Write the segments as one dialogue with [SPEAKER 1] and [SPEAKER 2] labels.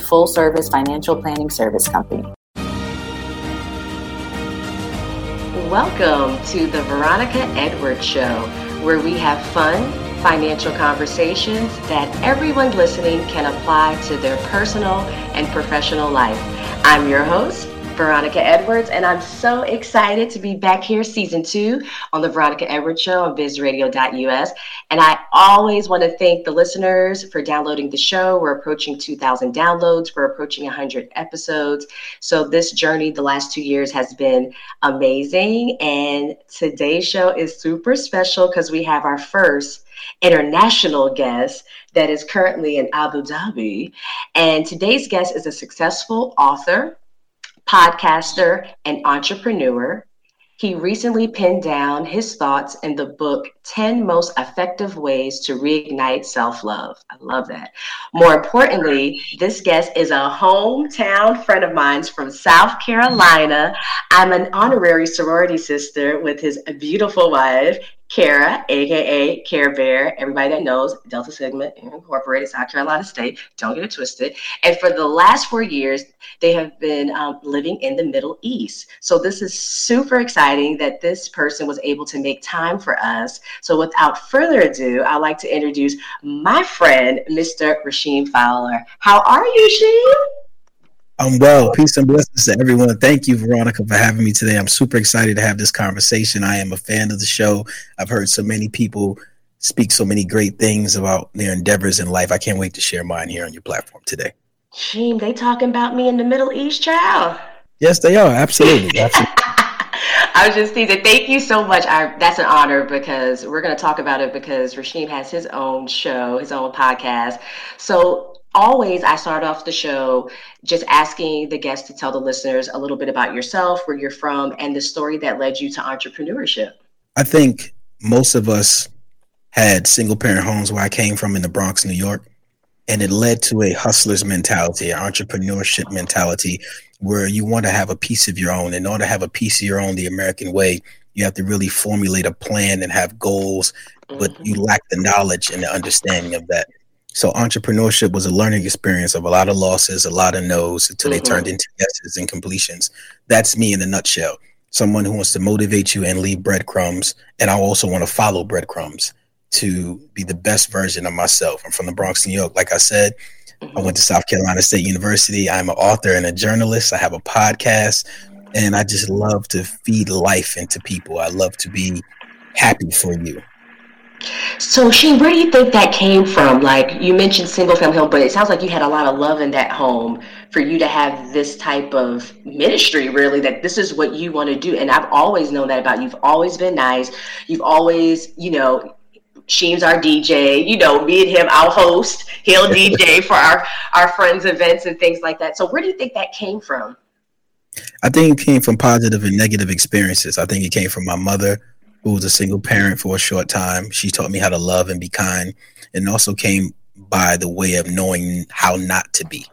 [SPEAKER 1] full service financial planning service company.
[SPEAKER 2] Welcome to the Veronica Edwards Show, where we have fun, financial conversations that everyone listening can apply to their personal and professional life. I'm your host, Veronica Edwards, and I'm so excited to be back here, season two, on the Veronica Edwards Show on bizradio.us. And I always want to thank the listeners for downloading the show. We're approaching 2,000 downloads, we're approaching 100 episodes. So, this journey the last two years has been amazing. And today's show is super special because we have our first international guest that is currently in Abu Dhabi. And today's guest is a successful author podcaster, and entrepreneur. He recently penned down his thoughts in the book 10 Most Effective Ways to Reignite Self Love. I love that. More importantly, this guest is a hometown friend of mine from South Carolina. I'm an honorary sorority sister with his beautiful wife, Kara, aka Care Bear, everybody that knows Delta Sigma Incorporated, South Carolina State. Don't get it twisted. And for the last four years, they have been um, living in the Middle East. So this is super exciting that this person was able to make time for us. So without further ado, I'd like to introduce my friend, Mr. Rasheem Fowler. How are you, Sheem?
[SPEAKER 3] I'm well. Peace and blessings to everyone. Thank you, Veronica, for having me today. I'm super excited to have this conversation. I am a fan of the show. I've heard so many people speak so many great things about their endeavors in life. I can't wait to share mine here on your platform today.
[SPEAKER 2] Sheem they talking about me in the Middle East, child.
[SPEAKER 3] Yes, they are. Absolutely. Absolutely.
[SPEAKER 2] I was just teasing. Thank you so much. I, that's an honor because we're going to talk about it because Rasheem has his own show, his own podcast. So always I start off the show just asking the guests to tell the listeners a little bit about yourself, where you're from, and the story that led you to entrepreneurship.
[SPEAKER 3] I think most of us had single parent homes where I came from in the Bronx, New York. And it led to a hustler's mentality, an entrepreneurship mentality, where you want to have a piece of your own. In order to have a piece of your own the American way, you have to really formulate a plan and have goals, but mm-hmm. you lack the knowledge and the understanding of that. So entrepreneurship was a learning experience of a lot of losses, a lot of no's until mm-hmm. they turned into yeses and completions. That's me in a nutshell. Someone who wants to motivate you and leave breadcrumbs. And I also want to follow breadcrumbs to be the best version of myself. I'm from the Bronx, New York. Like I said, mm-hmm. I went to South Carolina State University. I'm an author and a journalist. I have a podcast, and I just love to feed life into people. I love to be happy for you.
[SPEAKER 2] So, Sheem, where do you think that came from? Like you mentioned single family home, but it sounds like you had a lot of love in that home for you to have this type of ministry, really, that this is what you want to do. And I've always known that about you. You've always been nice. You've always, you know, Sheem's our DJ. You know, me and him, I'll host. He'll DJ for our, our friends' events and things like that. So, where do you think that came from?
[SPEAKER 3] I think it came from positive and negative experiences. I think it came from my mother who was a single parent for a short time. She taught me how to love and be kind, and also came by the way of knowing how not to be.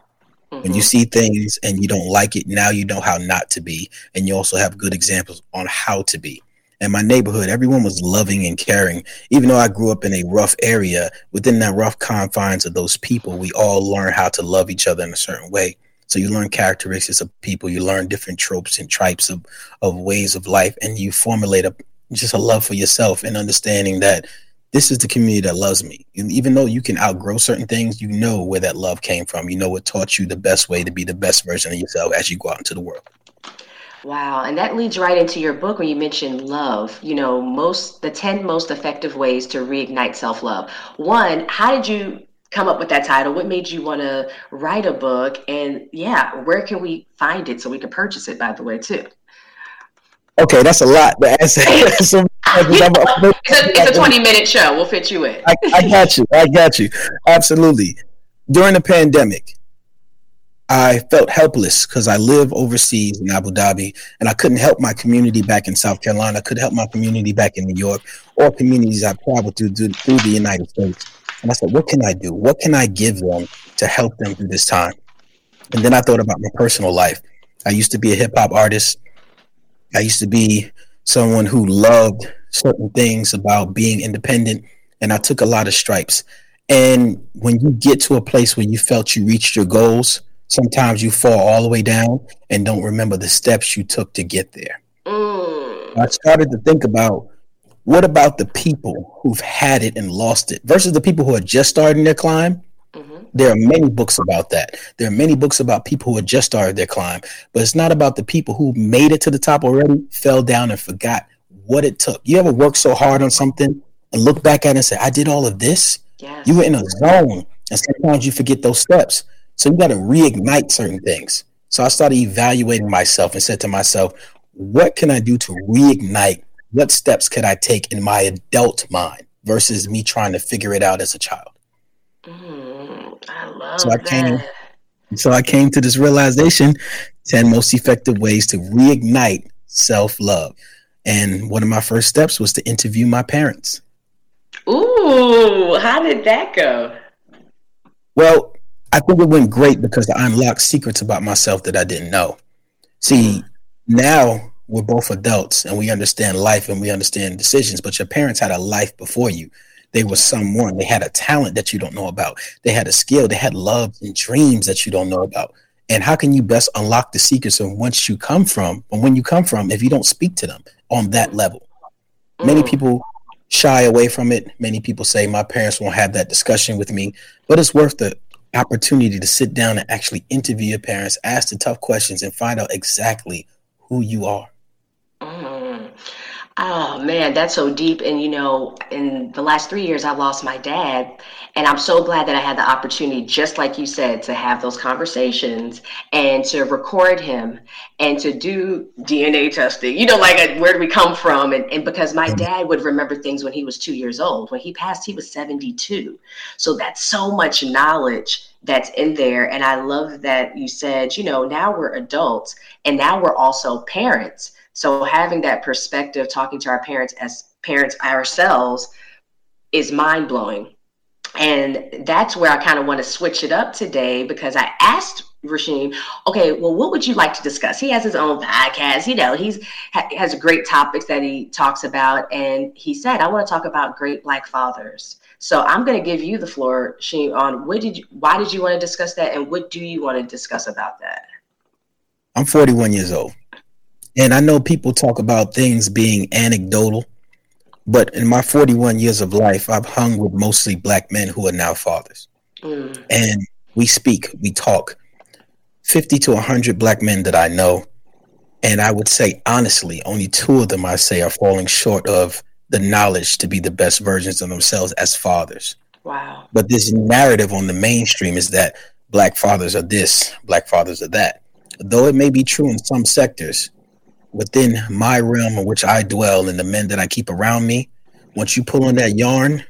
[SPEAKER 3] Mm-hmm. When you mm-hmm. see things and you don't like it, now you know how not to be, and you also have good examples on how to be. In my neighborhood, everyone was loving and caring. Even though I grew up in a rough area, within that rough confines of those people, we all learn how to love each other in a certain way. So you learn characteristics of people, you learn different tropes and types of, of ways of life, and you formulate a just a love for yourself and understanding that this is the community that loves me. And even though you can outgrow certain things, you know where that love came from. You know what taught you the best way to be the best version of yourself as you go out into the world.
[SPEAKER 2] Wow, and that leads right into your book when you mentioned love. You know, most the 10 most effective ways to reignite self-love. One, how did you come up with that title? What made you want to write a book? And yeah, where can we find it so we can purchase it by the way too?
[SPEAKER 3] Okay, that's a lot to answer.
[SPEAKER 2] it's, a, it's a 20 minute show. We'll fit you in.
[SPEAKER 3] I, I got you. I got you. Absolutely. During the pandemic, I felt helpless because I live overseas in Abu Dhabi and I couldn't help my community back in South Carolina. I couldn't help my community back in New York or communities I've traveled through, through, through the United States. And I said, what can I do? What can I give them to help them through this time? And then I thought about my personal life. I used to be a hip hop artist. I used to be someone who loved certain things about being independent. And I took a lot of stripes. And when you get to a place where you felt you reached your goals, sometimes you fall all the way down and don't remember the steps you took to get there. Mm. I started to think about what about the people who've had it and lost it versus the people who are just starting their climb? Mm-hmm. There are many books about that. There are many books about people who had just started their climb, but it's not about the people who made it to the top already, fell down and forgot what it took. You ever work so hard on something and look back at it and say, I did all of this? Yes. You were in a zone, and sometimes you forget those steps. So you got to reignite certain things. So I started evaluating myself and said to myself, what can I do to reignite? What steps could I take in my adult mind versus me trying to figure it out as a child?
[SPEAKER 2] Mm, I love
[SPEAKER 3] so I
[SPEAKER 2] that.
[SPEAKER 3] Came, so I came to this realization 10 most effective ways to reignite self love. And one of my first steps was to interview my parents.
[SPEAKER 2] Ooh, how did that go?
[SPEAKER 3] Well, I think it went great because I unlocked secrets about myself that I didn't know. See, now we're both adults and we understand life and we understand decisions, but your parents had a life before you. They were someone, they had a talent that you don't know about. They had a skill, they had love and dreams that you don't know about. And how can you best unlock the secrets of once you come from, and when you come from, if you don't speak to them on that level? Many mm. people shy away from it. Many people say my parents won't have that discussion with me, but it's worth the opportunity to sit down and actually interview your parents, ask the tough questions, and find out exactly who you are.
[SPEAKER 2] Oh man, that's so deep. And you know, in the last three years, I lost my dad. And I'm so glad that I had the opportunity, just like you said, to have those conversations and to record him and to do DNA testing. You know, like uh, where do we come from? And, and because my mm-hmm. dad would remember things when he was two years old. When he passed, he was 72. So that's so much knowledge that's in there. And I love that you said, you know, now we're adults and now we're also parents. So having that perspective, talking to our parents as parents ourselves, is mind blowing. And that's where I kind of want to switch it up today because I asked Rasheem, okay, well, what would you like to discuss? He has his own podcast, you know, he's ha- has great topics that he talks about. And he said, I want to talk about great black fathers. So I'm going to give you the floor, Sheem, on what did you, why did you want to discuss that? And what do you want to discuss about that?
[SPEAKER 3] I'm 41 years old. And I know people talk about things being anecdotal, but in my 41 years of life, I've hung with mostly black men who are now fathers. Mm. And we speak, we talk. 50 to 100 black men that I know. And I would say, honestly, only two of them I say are falling short of the knowledge to be the best versions of themselves as fathers.
[SPEAKER 2] Wow.
[SPEAKER 3] But this narrative on the mainstream is that black fathers are this, black fathers are that. Though it may be true in some sectors, within my realm in which I dwell and the men that I keep around me, once you pull on that yarn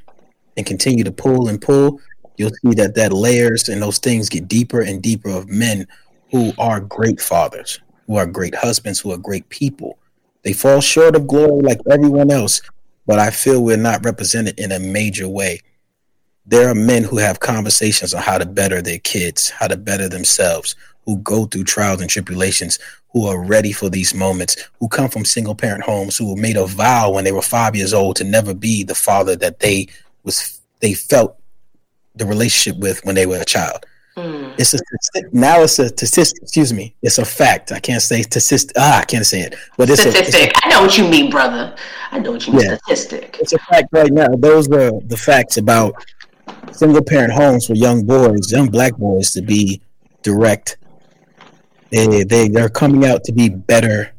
[SPEAKER 3] and continue to pull and pull, you'll see that that layers and those things get deeper and deeper of men who are great fathers, who are great husbands, who are great people. They fall short of glory like everyone else, but I feel we're not represented in a major way. There are men who have conversations on how to better their kids, how to better themselves, who go through trials and tribulations, who are ready for these moments, who come from single parent homes, who made a vow when they were five years old to never be the father that they was they felt the relationship with when they were a child. Mm. It's a now it's a statistic. Excuse me. It's a fact. I can't say statistic. Ah, I can't say it.
[SPEAKER 2] But it's statistic. A, it's a, I know what you mean, brother. I know what you mean. Yeah. Statistic.
[SPEAKER 3] It's a fact right now. Those are the facts about single parent homes for young boys, young black boys, to be direct they they they're coming out to be better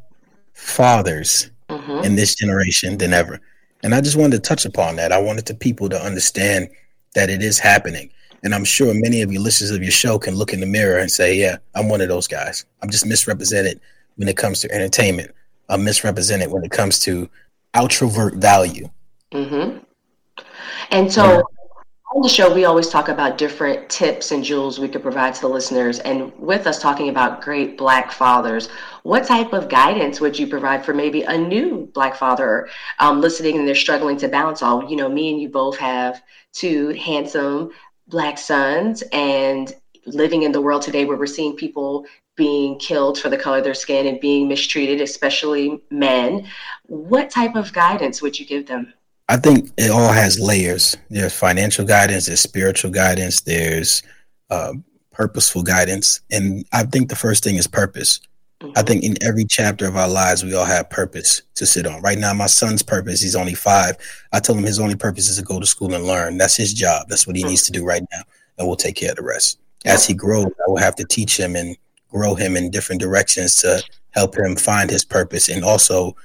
[SPEAKER 3] fathers mm-hmm. in this generation than ever. And I just wanted to touch upon that. I wanted the people to understand that it is happening. And I'm sure many of you listeners of your show can look in the mirror and say, Yeah, I'm one of those guys. I'm just misrepresented when it comes to entertainment. I'm misrepresented when it comes to outrovert value.
[SPEAKER 2] Mm-hmm. And so on the show, we always talk about different tips and jewels we could provide to the listeners. And with us talking about great Black fathers, what type of guidance would you provide for maybe a new Black father um, listening and they're struggling to balance all? You know, me and you both have two handsome Black sons, and living in the world today where we're seeing people being killed for the color of their skin and being mistreated, especially men. What type of guidance would you give them?
[SPEAKER 3] I think it all has layers. There's financial guidance, there's spiritual guidance, there's uh, purposeful guidance. And I think the first thing is purpose. Mm-hmm. I think in every chapter of our lives, we all have purpose to sit on. Right now, my son's purpose, he's only five. I told him his only purpose is to go to school and learn. That's his job. That's what he needs to do right now. And we'll take care of the rest. As he grows, I will have to teach him and grow him in different directions to help him find his purpose and also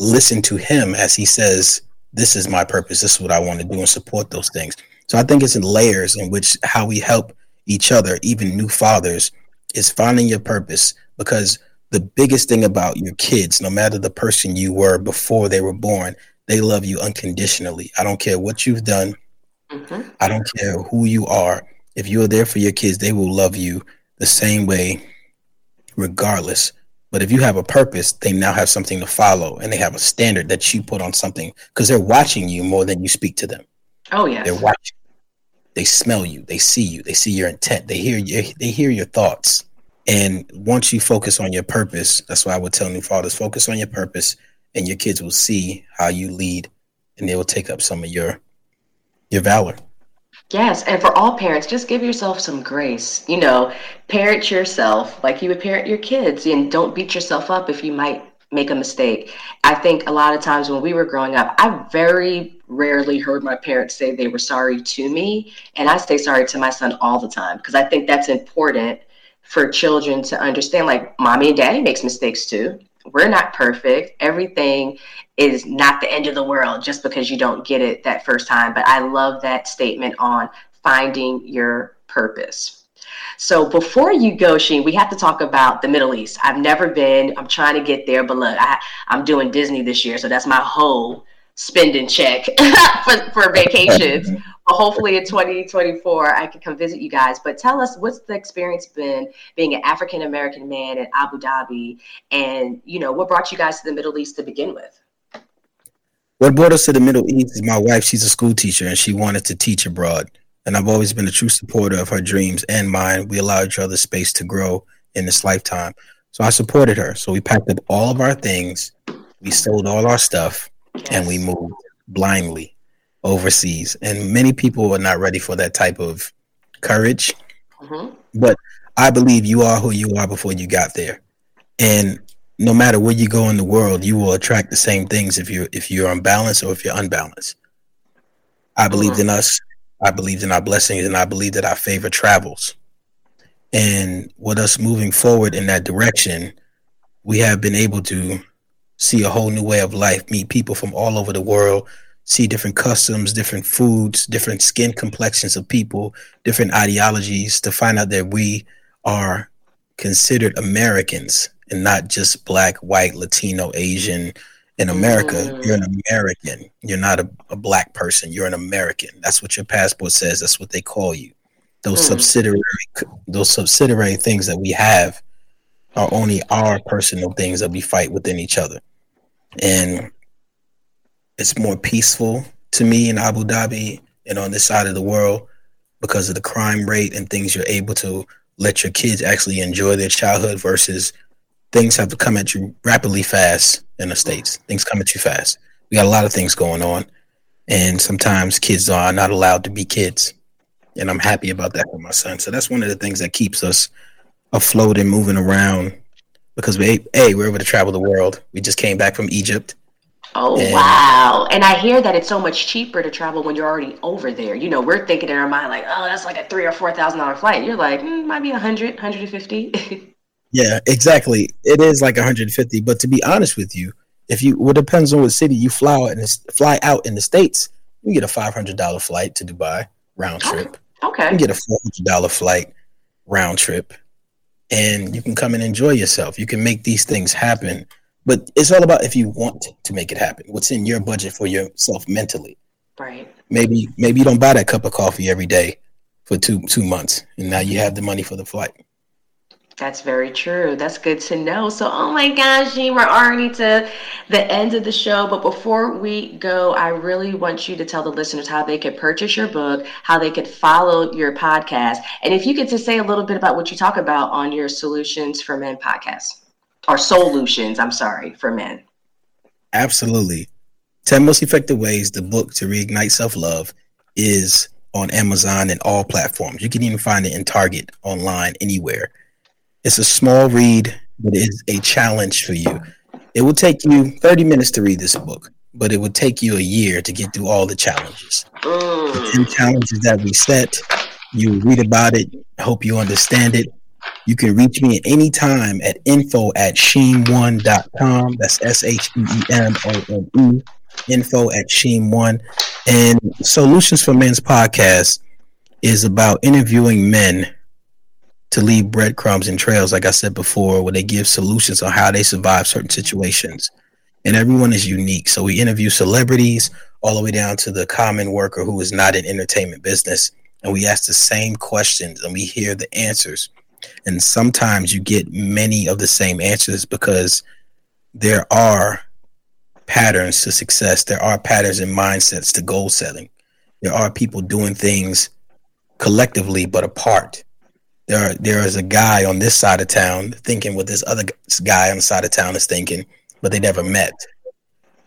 [SPEAKER 3] listen to him as he says, this is my purpose. This is what I want to do and support those things. So I think it's in layers in which how we help each other, even new fathers, is finding your purpose because the biggest thing about your kids, no matter the person you were before they were born, they love you unconditionally. I don't care what you've done. Mm-hmm. I don't care who you are. If you're there for your kids, they will love you the same way, regardless. But if you have a purpose, they now have something to follow and they have a standard that you put on something because they're watching you more than you speak to them.
[SPEAKER 2] Oh, yeah.
[SPEAKER 3] They're watching. They smell you. They see you. They see your intent. They hear you. They hear your thoughts. And once you focus on your purpose, that's why I would tell new fathers focus on your purpose, and your kids will see how you lead, and they will take up some of your your valor.
[SPEAKER 2] Yes, and for all parents, just give yourself some grace. You know, parent yourself like you would parent your kids, and don't beat yourself up if you might make a mistake. I think a lot of times when we were growing up, I very rarely heard my parents say they were sorry to me, and I say sorry to my son all the time because I think that's important for children to understand. Like, mommy and daddy makes mistakes too. We're not perfect. Everything is not the end of the world just because you don't get it that first time. But I love that statement on finding your purpose. So before you go, Sheem, we have to talk about the Middle East. I've never been. I'm trying to get there, but look, I, I'm doing Disney this year, so that's my whole spending check for, for vacations. but hopefully in 2024, I can come visit you guys. But tell us what's the experience been being an African American man in Abu Dhabi, and you know what brought you guys to the Middle East to begin with.
[SPEAKER 3] What brought us to the Middle East is my wife. She's a school teacher and she wanted to teach abroad. And I've always been a true supporter of her dreams and mine. We allow each other space to grow in this lifetime. So I supported her. So we packed up all of our things, we sold all our stuff, and we moved blindly overseas. And many people are not ready for that type of courage. Mm-hmm. But I believe you are who you are before you got there. And no matter where you go in the world, you will attract the same things if you're if you're unbalanced or if you're unbalanced. I believed mm-hmm. in us. I believed in our blessings, and I believe that our favor travels. And with us moving forward in that direction, we have been able to see a whole new way of life, meet people from all over the world, see different customs, different foods, different skin complexions of people, different ideologies, to find out that we are considered Americans and not just black, white, Latino, Asian. In America, mm. you're an American. You're not a, a, black person. You're an American. That's what your passport says. That's what they call you. Those mm. subsidiary, those subsidiary things that we have are only our personal things that we fight within each other, and it's more peaceful to me in Abu Dhabi and on this side of the world because of the crime rate and things you're able to let your kids actually enjoy their childhood versus things have to come at you rapidly fast in the states. Things come at you fast. We got a lot of things going on, and sometimes kids are not allowed to be kids. And I'm happy about that for my son. So that's one of the things that keeps us afloat and moving around because we hey we're able to travel the world. We just came back from Egypt.
[SPEAKER 2] Oh and, wow! And I hear that it's so much cheaper to travel when you're already over there. You know, we're thinking in our mind like, oh, that's like a three or four thousand dollar flight. You're like, mm, might be a hundred, hundred and fifty.
[SPEAKER 3] Yeah, exactly. It is like 150. But to be honest with you, if you well, depends on what city you fly out in the, fly out in the states, you get a five hundred dollar flight to Dubai round trip.
[SPEAKER 2] Okay.
[SPEAKER 3] You get a four hundred dollar flight round trip, and you can come and enjoy yourself. You can make these things happen, but it's all about if you want to make it happen. What's in your budget for yourself mentally?
[SPEAKER 2] Right.
[SPEAKER 3] Maybe maybe you don't buy that cup of coffee every day for two two months, and now you have the money for the flight.
[SPEAKER 2] That's very true. That's good to know. So, oh my gosh, Jean, we're already to the end of the show. But before we go, I really want you to tell the listeners how they could purchase your book, how they could follow your podcast, and if you could just say a little bit about what you talk about on your Soulutions for Men podcast, or Soulutions, I'm sorry, for Men.
[SPEAKER 3] Absolutely. 10 Most Effective Ways, the book to reignite self love, is on Amazon and all platforms. You can even find it in Target, online, anywhere. It's a small read, but it is a challenge for you. It will take you 30 minutes to read this book, but it would take you a year to get through all the challenges. The 10 mm. challenges that we set, you read about it. I hope you understand it. You can reach me at any time at info at sheem1.com. That's S H E E M O N E. Info at Sheem1. And Soulutions for Men's podcast is about interviewing men to leave breadcrumbs and trails, like I said before, where they give solutions on how they survive certain situations. And everyone is unique. So we interview celebrities all the way down to the common worker who is not in entertainment business. And we ask the same questions and we hear the answers. And sometimes you get many of the same answers because there are patterns to success. There are patterns and mindsets to goal setting. There are people doing things collectively but apart there are, there is a guy on this side of town thinking what this other guy on the side of town is thinking, but they never met.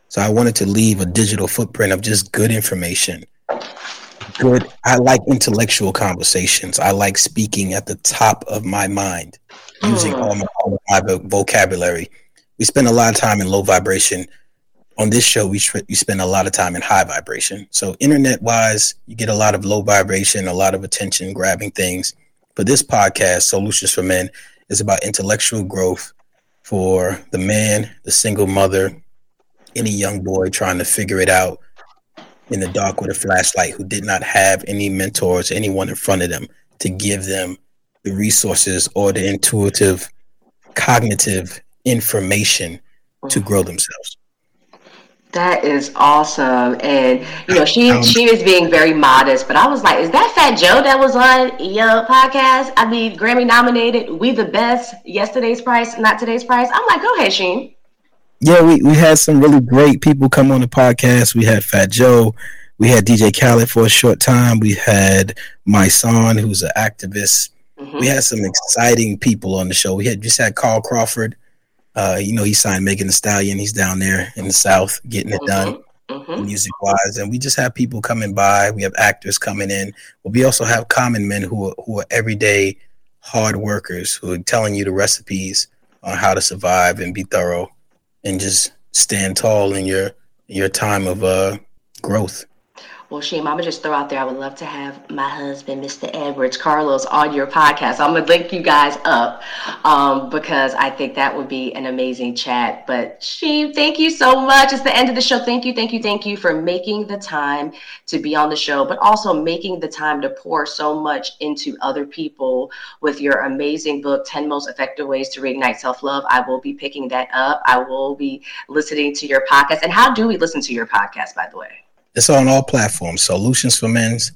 [SPEAKER 3] So I wanted to leave a digital footprint of just good information. Good. I like intellectual conversations. I like speaking at the top of my mind, using mm. all my, all my vocabulary. We spend a lot of time in low vibration. On this show, we, we spend a lot of time in high vibration. So internet wise, you get a lot of low vibration, a lot of attention grabbing things but this podcast, Soulutions for Men, is about intellectual growth for the man, the single mother, any young boy trying to figure it out in the dark with a flashlight who did not have any mentors, anyone in front of them to give them the resources or the intuitive, cognitive information to mm-hmm. grow themselves.
[SPEAKER 2] That is awesome. And you know, she um, she was being very modest, but I was like, is that Fat Joe that was on your podcast? I mean, Grammy nominated, We the Best, yesterday's price, not today's price. I'm like, go ahead, Sheem.
[SPEAKER 3] Yeah, we, we had some really great people come on the podcast. We had Fat Joe, we had DJ Khaled for a short time, we had my son, who's an activist. Mm-hmm. We had some exciting people on the show. We had just had Carl Crawford uh, you know, he signed Megan Thee Stallion. He's down there in the South getting it done. Mm-hmm. mm-hmm. music wise and we just have people coming by we have actors coming in but we also have common men who are, who are everyday hard workers who are telling you the recipes on how to survive and be thorough and just stand tall in your your time of uh growth
[SPEAKER 2] well, Sheem, I'm gonna just throw out there. I would love to have my husband, Mr. Edwards Carlos, on your podcast. I'm gonna link you guys up um, because I think that would be an amazing chat. But Sheem, thank you so much. It's the end of the show. Thank you, thank you, thank you for making the time to be on the show, but also making the time to pour so much into other people with your amazing book, 10 Most Effective Ways to Reignite Self Love. I will be picking that up. I will be listening to your podcast. And how do we listen to your podcast, by the way?
[SPEAKER 3] It's on all platforms. Soulutions for Men's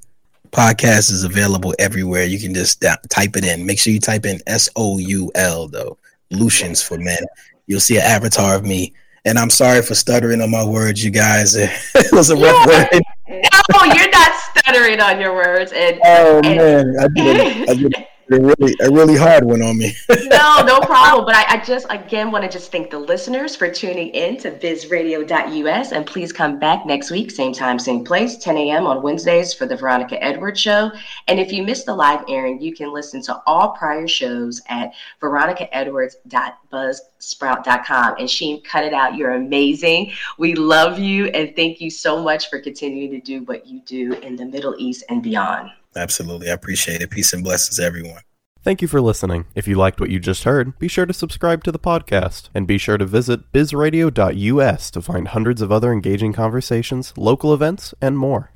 [SPEAKER 3] podcast is available everywhere. You can just da- type it in. Make sure you type in S O U L though. Soulutions for Men. You'll see an avatar of me. And I'm sorry for stuttering on my words, you guys. it was a rough yeah. word.
[SPEAKER 2] No, you're not stuttering on your words. And
[SPEAKER 3] oh
[SPEAKER 2] and,
[SPEAKER 3] man, I did, I did a really a really hard one on me.
[SPEAKER 2] no, no problem. But I, I just again want to just thank the listeners for tuning in to bizradio.us and please come back next week, same time, same place, 10 a.m. on Wednesdays for the Veronica Edwards show. And if you missed the live airing, you can listen to all prior shows at veronicaedwards.buzzsprout.com. And Sheem, cut it out. You're amazing. We love you and thank you so much for continuing to do what you do in the Middle East and beyond.
[SPEAKER 3] Absolutely. I appreciate it. Peace and blessings, everyone.
[SPEAKER 4] Thank you for listening. If you liked what you just heard, be sure to subscribe to the podcast and be sure to visit bizradio.us to find hundreds of other engaging conversations, local events, and more.